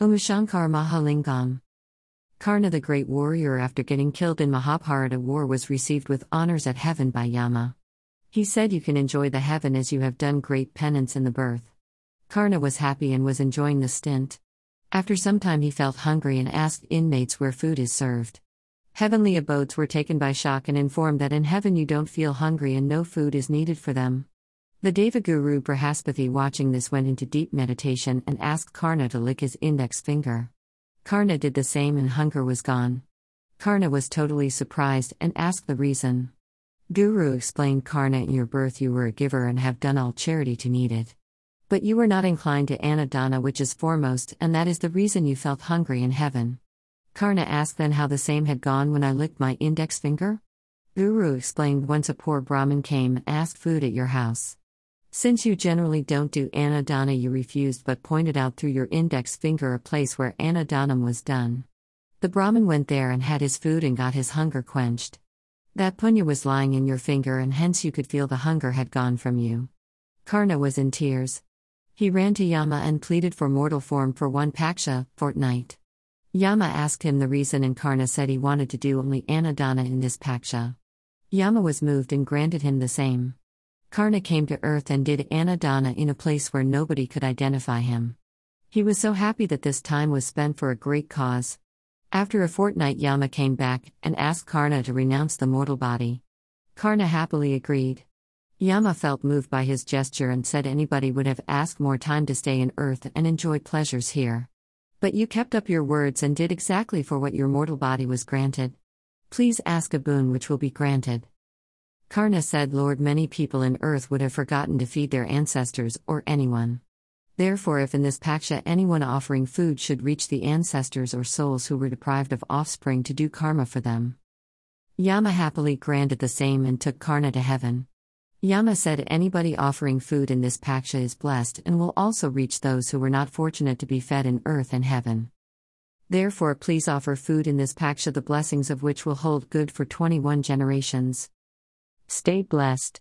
Umashankar Mahalingam. Karna, the great warrior, after getting killed in Mahabharata war, was received with honors at heaven by Yama. He said, You can enjoy the heaven as you have done great penance in the birth. Karna was happy and was enjoying the stint. After some time, he felt hungry and asked inmates where food is served. Heavenly abodes were taken by shock and informed that in heaven you don't feel hungry and no food is needed for them. The Devaguru Brahaspati watching this went into deep meditation and asked Karna to lick his index finger. Karna did the same and hunger was gone. Karna was totally surprised and asked the reason. Guru explained Karna in your birth you were a giver and have done all charity to needed. But you were not inclined to anadana, which is foremost, and that is the reason you felt hungry in heaven. Karna asked then how the same had gone when I licked my index finger? Guru explained once a poor Brahmin came and asked food at your house. Since you generally don't do anadana, you refused but pointed out through your index finger a place where anadanam was done. The Brahmin went there and had his food and got his hunger quenched. That punya was lying in your finger, and hence you could feel the hunger had gone from you. Karna was in tears. He ran to Yama and pleaded for mortal form for one paksha, fortnight. Yama asked him the reason, and Karna said he wanted to do only anadana in this paksha. Yama was moved and granted him the same. Karna came to earth and did anadana in a place where nobody could identify him. He was so happy that this time was spent for a great cause. After a fortnight, Yama came back and asked Karna to renounce the mortal body. Karna happily agreed. Yama felt moved by his gesture and said anybody would have asked more time to stay in earth and enjoy pleasures here. But you kept up your words and did exactly for what your mortal body was granted. Please ask a boon which will be granted. Karna said, Lord, many people in earth would have forgotten to feed their ancestors or anyone. Therefore, if in this paksha anyone offering food should reach the ancestors or souls who were deprived of offspring to do karma for them. Yama happily granted the same and took Karna to heaven. Yama said anybody offering food in this paksha is blessed and will also reach those who were not fortunate to be fed in earth and heaven. Therefore, please offer food in this paksha, the blessings of which will hold good for 21 generations. Stay blessed.